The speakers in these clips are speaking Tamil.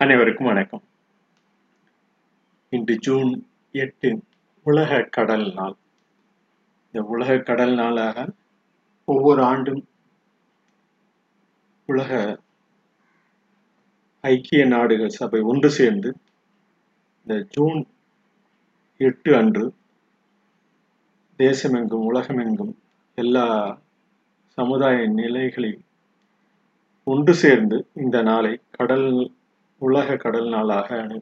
அனைவருக்கும் வணக்கம். இன்று ஜூன் எட்டு உலக கடல் நாள். இந்த உலக கடல் நாளாக ஒவ்வொரு ஆண்டும் உலக ஐக்கிய நாடுகள் சபை ஒன்று சேர்ந்து இந்த ஜூன் எட்டு அன்று தேசமெங்கும் உலகமெங்கும் எல்லா சமுதாய நிலைகளில் ஒன்று சேர்ந்து இந்த நாளை கடல் உலக கடல் நாளாக அனு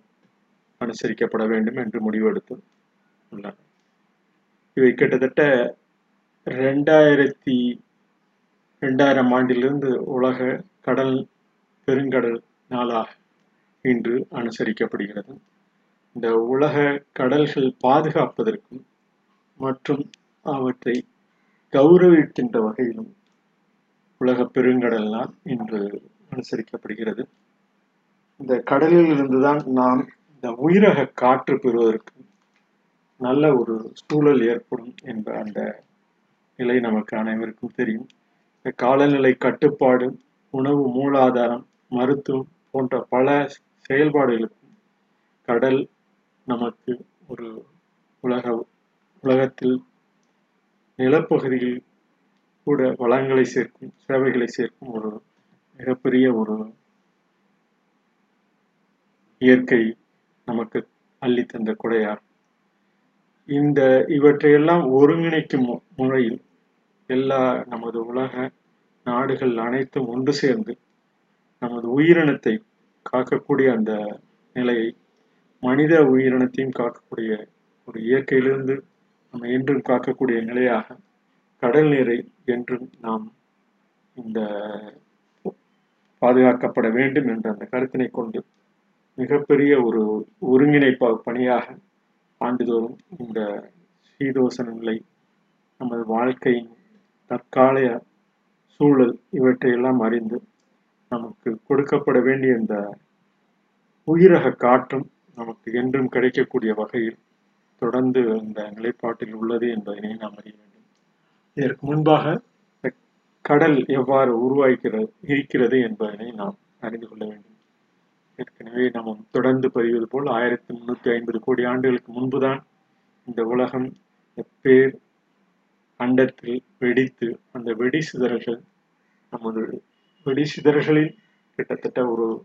அனுசரிக்கப்பட வேண்டும் என்று முடிவெடுத்து உள்ளன இவை கிட்டத்தட்ட ரெண்டாயிரத்தி ரெண்டாயிரம் ஆண்டிலிருந்து உலக கடல் பெருங்கடல் நாளாக இன்று அனுசரிக்கப்படுகிறது. இந்த உலக கடல்கள் பாதுகாப்பதற்கும் மற்றும் அவற்றை கௌரவிக்கின்ற வகையிலும் உலக பெருங்கடல் நாள் இன்று அனுசரிக்கப்படுகிறது. இந்த கடலில் இருந்துதான் நாம் இந்த உயிரக காற்று பெறுவதற்கு நல்ல ஒரு சூழல் ஏற்படும் என்ற அந்த நிலை நமக்கு அனைவருக்கும் தெரியும். இந்த காலநிலை கட்டுப்பாடு உணவு மூலாதாரம் மருத்துவம் போன்ற பல செயல்பாடுகளுக்கும் கடல் நமக்கு ஒரு உலக உலகத்தில் நிலப்பகுதியில் கூட வளங்களை சேர்க்கும் சேவைகளை சேர்க்கும் ஒரு மிகப்பெரிய ஒரு இயற்கை நமக்கு அள்ளி தந்த கொடையார். இந்த இவற்றையெல்லாம் ஒருங்கிணைக்கும் முறையில் எல்லா நமது உலக நாடுகள் அனைத்தும் ஒன்று சேர்ந்து நமது உயிரினத்தை காக்கக்கூடிய அந்த நிலையை மனித உயிரினத்தையும் காக்கக்கூடிய ஒரு இயற்கையிலிருந்து நம்ம என்றும் காக்கக்கூடிய நிலையாக கடல் நீரை என்றும் நாம் இந்த பாதுகாக்கப்பட வேண்டும் என்ற அந்த கருத்தினை கொண்டு மிகப்பெரிய ஒரு ஒருங்கிணைப்ப பணியாக ஆண்டுதோறும் இந்த சீதோசன நிலை நமது வாழ்க்கையின் தற்காலிக சூழல் இவற்றையெல்லாம் அறிந்து நமக்கு கொடுக்கப்பட வேண்டிய இந்த உயிரக காற்றும் நமக்கு என்றும் கிடைக்கக்கூடிய வகையில் தொடர்ந்து இந்த நிலைப்பாட்டில் உள்ளது என்பதனை நாம் அறிய வேண்டும். இதற்கு முன்பாக கடல் எவ்வாறு உருவாகிறது இருக்கிறது என்பதனை நாம் அறிந்து கொள்ள வேண்டும். ஏற்கனவே நாம் தொடர்ந்து பதிவது போல் ஆயிரத்தி முன்னூத்தி ஐம்பது கோடி ஆண்டுகளுக்கு முன்புதான் இந்த உலகம் பேர் அண்டத்தில் வெடித்து அந்த வெடி சிதறல்கள் நமது வெடி சிதறல்களில் கிட்டத்தட்ட ஒரு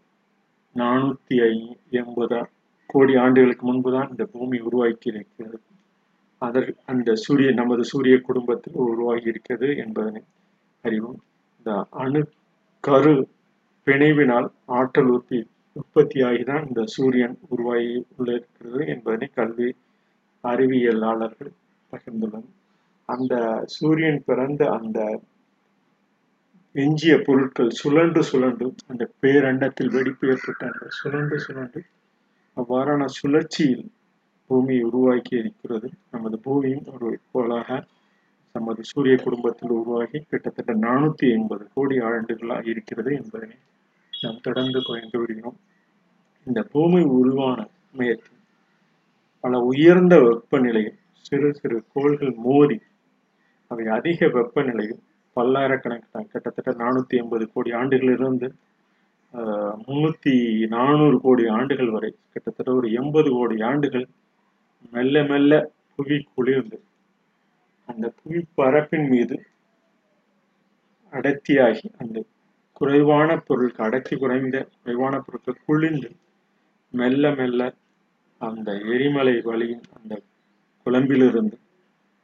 நானூத்தி ஐ எண்பது கோடி ஆண்டுகளுக்கு முன்புதான் இந்த பூமி உருவாக்கி இருக்கிறது. அதற்கு அந்த சூரிய நமது சூரிய குடும்பத்தில் உருவாகி இருக்கிறது என்பதனை அறிவோம். இந்த அணு கரு பிணைவினால் ஆற்றல் உற்பத்தி உற்பத்தியாகிதான் இந்த சூரியன் உருவாகி உள்ளிருக்கிறது என்பதனை கல்வி அறிவியலாளர்கள் பகிர்ந்துள்ளனர். அந்த சூரியன் பிறந்த அந்த எஞ்சிய பொருட்கள் சுழன்று சுழன்று அந்த பேரண்டத்தில் வெடிப்பு ஏற்பட்ட அந்த சுழன்று சுழன்று அவ்வாறான சுழற்சியில் பூமி உருவாக்கி இருக்கிறது. நமது பூமியும் ஒரு கோளாக நமது சூரிய குடும்பத்தில் உருவாகி கிட்டத்தட்ட நானூத்தி எண்பது கோடி ஆண்டுகளாக இருக்கிறது என்பதனை நாம் தொடர்ந்து குறைந்து விடுகிறோம். இந்த பூமி உருவான சமயத்தில் பல உயர்ந்த வெப்பநிலையில் சிறு சிறு கோள்கள் மோதி அவை அதிக வெப்பநிலையில் பல்லாயிரக்கணக்கான கிட்டத்தட்ட நானூத்தி எண்பது கோடி ஆண்டுகளிலிருந்து முன்னூத்தி நானூறு கோடி ஆண்டுகள் வரை கிட்டத்தட்ட ஒரு எண்பது கோடி ஆண்டுகள் மெல்ல மெல்ல புவி குளிர்ந்து அந்த புவி பரப்பின் மீது அடர்த்தியாகி அந்த குறைவான பொருள் அடர்த்தி குறைந்த குறைவான பொருட்கள் குளிர்ந்து மெல்ல மெல்ல அந்த எரிமலை வழியின் அந்த குழம்பிலிருந்து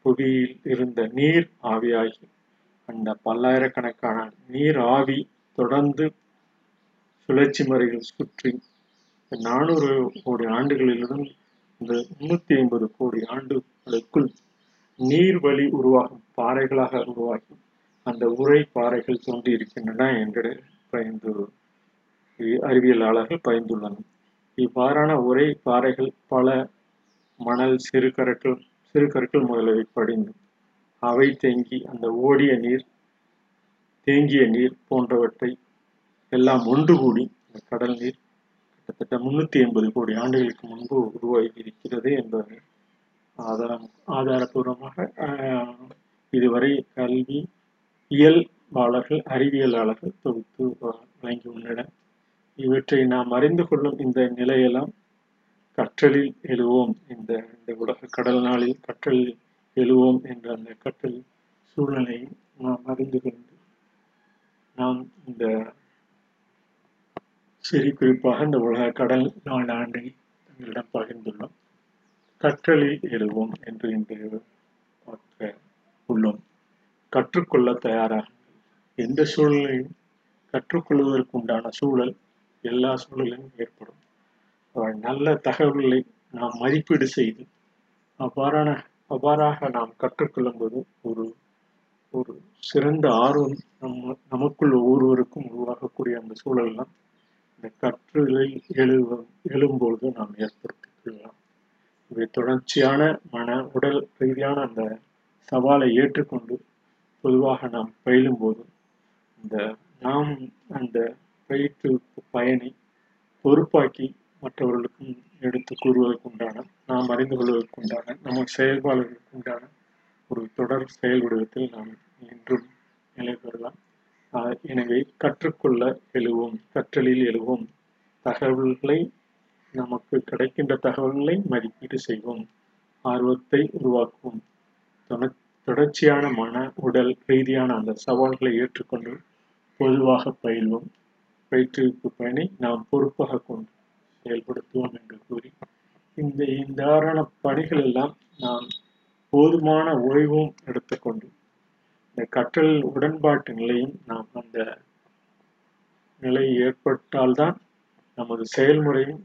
புவியில் இருந்த நீர் ஆவியாகி அந்த பல்லாயிரக்கணக்கான நீர் ஆவி தொடர்ந்து சுழற்சி முறைகள் சுற்றி நானூறு கோடி ஆண்டுகளிலிருந்து இந்த முன்னூத்தி ஐம்பது கோடி ஆண்டுகளுக்குள் நீர் வழி உருவாகும் பாறைகளாக உருவாகி அந்த உரை பாறைகள் தோன்றி இருக்கின்றன என்று பயந்து அறிவியலாளர்கள் பயந்துள்ளனர் இவ்வாறான உரை பாறைகள் பல மணல் சிறு கற்கள் சிறு கற்கள் முதலவை படிந்து அவை தேங்கி அந்த ஓடிய நீர் தேங்கிய நீர் போன்றவற்றை எல்லாம் ஒன்று கூடி இந்த கடல் நீர் கிட்டத்தட்ட முன்னூத்தி எண்பது கோடி ஆண்டுகளுக்கு முன்பு உருவாகி இருக்கிறது என்பது ஆதாரம் ஆதாரபூர்வமாக இதுவரை கல்வி இயல்பாளர்கள் அறிவியலாளர்கள் தொகுத்து வழங்கியுள்ளனர் இவற்றை நாம் அறிந்து கொள்ளும் இந்த நிலையெல்லாம் கற்றலில் எழுவோம் இந்த இந்த உலக கடல் நாளில் கற்றலில் எழுவோம் என்ற அந்த கற்றல் சூழ்நிலையை நாம் அறிந்து கொண்டு நாம் இந்த சிறு குறிப்பாக இந்த உலக கடல் நாள் ஆண்டை தங்களிடம் பகிர்ந்துள்ளோம். கற்றலில் எழுவோம் என்று இந்த கற்றுக்கொள்ள தயாராக. எந்த சூழ்நிலையும் கற்றுக்கொள்வதற்கு உண்டான சூழல் எல்லா சூழலிலும் ஏற்படும். நல்ல தகவல்களை நாம் மதிப்பீடு செய்து அவ்வாறான அவ்வாறாக நாம் கற்றுக்கொள்ளும் போது ஒரு ஒரு சிறந்த ஆர்வம் நம்ம நமக்குள் ஒவ்வொருவருக்கும் உருவாகக்கூடிய அந்த சூழல்லாம் இந்த கற்றலை எழுவ எழும்பொழுது நாம் ஏற்படுத்திக் கொள்ளலாம் இவை தொடர்ச்சியான மன உடல் ரீதியான அந்த சவாலை ஏற்றுக்கொண்டு பொதுவாக நாம் பயிலும் போது இந்த நாம் அந்த பயிற்று பயனை பொறுப்பாக்கி மற்றவர்களுக்கும் எடுத்து கூறுவதற்குண்டான நாம் அறிந்து கொள்வதற்குண்டான நம்ம செயல்பாடுகளுக்குண்டான ஒரு தொடர் செயல் வடிவத்தில் நாம் இன்றும் நிலை பெறலாம். எனவே கற்றுக்கொள்ள எழுவோம் கற்றலில் எழுவோம். தகவல்களை நமக்கு கிடைக்கின்ற தகவல்களை மதிப்பீடு செய்வோம். ஆர்வத்தை உருவாக்குவோம். தொடர்ச்சியான மன உடல் ரீதியான அந்த சவால்களை ஏற்றுக்கொண்டு பொதுவாக பயில்வோம். பயிற்றுவிப்பு பயனை நாம் பொறுப்பாக கொண்டு செயல்படுத்துவோம் என்று கூறி இந்த இந்தாரான பணிகள் எல்லாம் நாம் போதுமான ஓய்வும் எடுத்துக்கொண்டு இந்த கற்றல் உடன்பாட்டு நிலையும் நாம் அந்த நிலை ஏற்பட்டால்தான் நமது செயல்முறையும்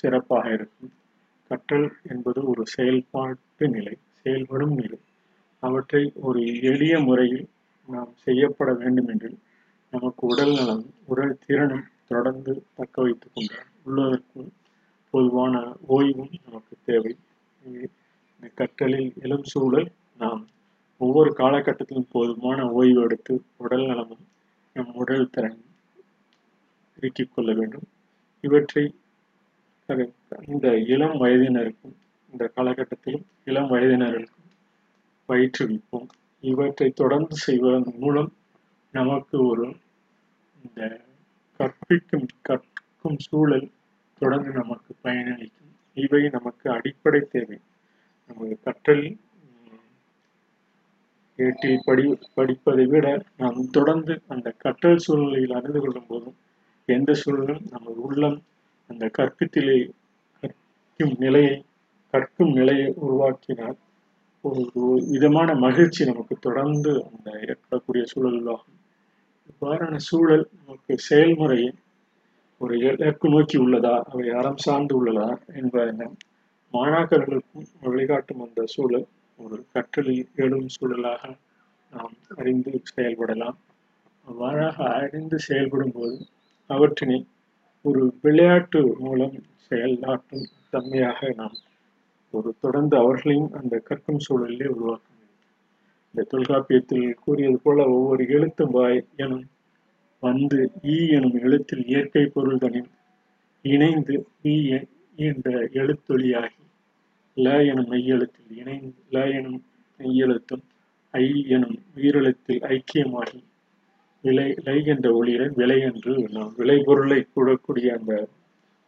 சிறப்பாக இருக்கும். கற்றல் என்பது ஒரு செயல்பாட்டு நிலை செயல்படும் நிலை. அவற்றை ஒரு எளிய முறையில் நாம் செய்யப்பட வேண்டும் என்று நமக்கு உடல் நலம் உடல் திறனும் தொடர்ந்து தக்க வைத்துக் கொண்டால் உள்ளதற்கு பொதுவான ஓய்வும் நமக்கு தேவை. இந்த கற்றலில் இளம் சூழல் நாம் ஒவ்வொரு காலகட்டத்திலும் போதுமான ஓய்வு எடுத்து உடல் நலமும் நம் உடல் திறன் பெருக்கிக் கொள்ள வேண்டும். இவற்றை இந்த இளம் வயதினருக்கும் இந்த காலகட்டத்திலும் இளம் வயதினருக்கும் பயிற்றுவிப்போம். இவற்றை தொடர்ந்து செய்வதன் மூலம் நமக்கு ஒரு இந்த கற்பிக்கும் கற்கும் சூழல் தொடர்ந்து நமக்கு பயனளிக்கும். இவை நமக்கு அடிப்படை தேவை. நமது கற்றல் ஏட்டில் படி படிப்பதை விட நாம் தொடர்ந்து அந்த கற்றல் சூழ்நிலையில் அறிந்து கொள்ளும் போதும் எந்த சூழலும் நமது உள்ளம் அந்த கற்பித்திலே கற்கும் நிலையை கற்கும் நிலையை உருவாக்கினால் ஒரு விதமான மகிழ்ச்சி நமக்கு தொடர்ந்து அந்த ஏற்படக்கூடிய சூழலாகும் இவ்வாறான சூழல் நமக்கு செயல்முறையை ஒரு இலக்கு நோக்கி உள்ளதா அவை அறம் சார்ந்து உள்ளதா என்பதனை மாணாக்கர்களுக்கும் வழிகாட்டும் அந்த சூழல் ஒரு கற்றலில் எழும் சூழலாக நாம் அறிந்து செயல்படலாம். அவ்வாறாக அறிந்து செயல்படும் போது அவற்றினை ஒரு விளையாட்டு மூலம் செயலாற்றும் தன்மையாக நாம் ஒரு தொடர்ந்து அவர்களையும் அந்த கற்கும் சூழலிலே உருவாக்க இந்த தொல்காப்பியத்தில் கூறியது போல ஒவ்வொரு எழுத்தும் வாய் எனும் வந்து ஈ எனும் எழுத்தில் இயற்கை பொருள் இணைந்து ஈ என்ற எழுத்தொழியாகி ல எனும் மெய்யெழுத்தில் இணைந்து ல எனும் மெய்யெழுத்தும் ஐ எனும் உயிரெழுத்தில் ஐக்கியமாகி விலை லை என்ற ஒளியுடன் விலை என்று நாம் விளை பொருளை கூடக்கூடிய அந்த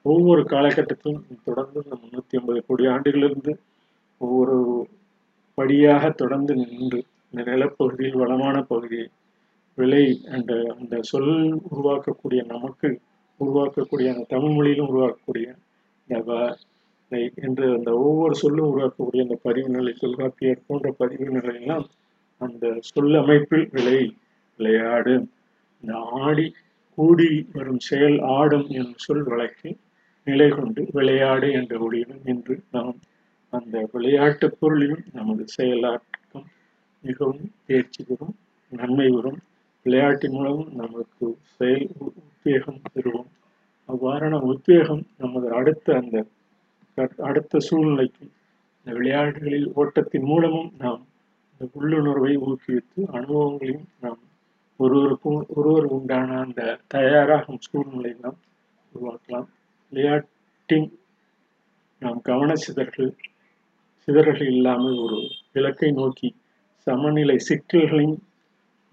ஒவ்வொரு காலகட்டத்திலும் தொடர்ந்து இந்த முன்னூத்தி ஐம்பது கோடி ஆண்டுகளிலிருந்து ஒவ்வொரு படியாக தொடர்ந்து நின்று இந்த நிலப்பகுதியில் வளமான பகுதியை விலை அந்த அந்த சொல் உருவாக்கக்கூடிய நமக்கு உருவாக்கக்கூடிய அந்த தமிழ் மொழியிலும் உருவாக்கக்கூடிய இந்த என்று அந்த ஒவ்வொரு சொல்லும் உருவாக்கக்கூடிய அந்த பதிவு நிலை தொல்காப்பியர் போன்ற பதிவு நிலையெல்லாம் அந்த சொல் அமைப்பில் விலை விளையாடும் இந்த ஆடி கூடி வரும் செயல் ஆடும் என்னும் சொல் வழக்கில் நிலை கொண்டு விளையாடு என்ற ஒளியிலும் இன்று நாம் அந்த விளையாட்டு பொருளிலும் நமது செயலாக்கம் மிகவும் தேர்ச்சி பெறும் நன்மை வரும் விளையாட்டின் மூலமும் நமக்கு செயல் உத்வேகம் பெறுவோம். அவ்வாறான உத்வேகம் நமது அடுத்த அந்த அடுத்த சூழ்நிலைக்கு இந்த விளையாட்டுகளில் ஓட்டத்தின் மூலமும் நாம் இந்த உள்ளுணர்வை ஊக்குவித்து அனுபவங்களையும் நாம் ஒருவருக்கும் ஒருவர் உண்டான அந்த தயாராகும் சூழ்நிலை நாம் உருவாக்கலாம். விளையாட்டின் நாம் கவன சிதறல் சிதறல்கள் இல்லாமல் ஒரு இலக்கை நோக்கி சமநிலை சிக்கல்களையும்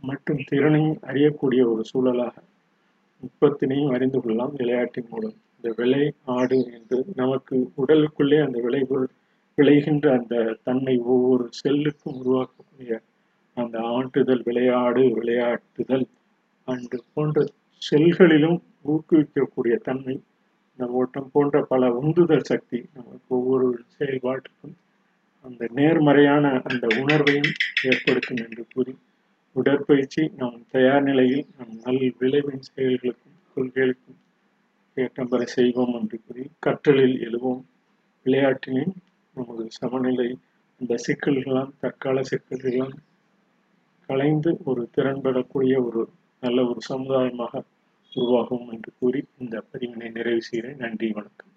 மற்றும் திறனையும் அறியக்கூடிய ஒரு சூழலாக நுட்பத்தினையும் அறிந்து கொள்ளலாம் விளையாட்டின் மூலம். இந்த விளை ஆடு என்று நமக்கு உடலுக்குள்ளே அந்த விளைபொருள் விளைகின்ற அந்த தன்மை ஒவ்வொரு செல்லுக்கும் உருவாக்கக்கூடிய அந்த ஆண்டுதல் விளையாடு விளையாட்டுதல் அன்று போன்ற செல்களிலும் ஊக்குவிக்கக்கூடிய தன்மை இந்த ஓட்டம் போன்ற பல உந்துதல் சக்தி நமக்கு ஒவ்வொரு செயல்பாட்டுக்கும் அந்த நேர்மறையான அந்த உணர்வையும் ஏற்படுத்தும் என்று கூறி உடற்பயிற்சி நம் தயார் நிலையில் நம் நல் விளைவின் செயல்களுக்கும் கொள்கைகளுக்கும் ஏற்றம்பெற செய்வோம் என்று கூறி கற்றலில் எழுவோம். விளையாட்டினின் நமது சமநிலை அந்த சிக்கல்களாம் தற்கால சிக்கல்களாம் கலைந்து ஒரு திறன்படக்கூடிய ஒரு நல்ல ஒரு சமுதாயமாக உருவாகும் என்று கூறி இந்த பதிவினை நிறைவு செய்கிறேன். நன்றி வணக்கம்.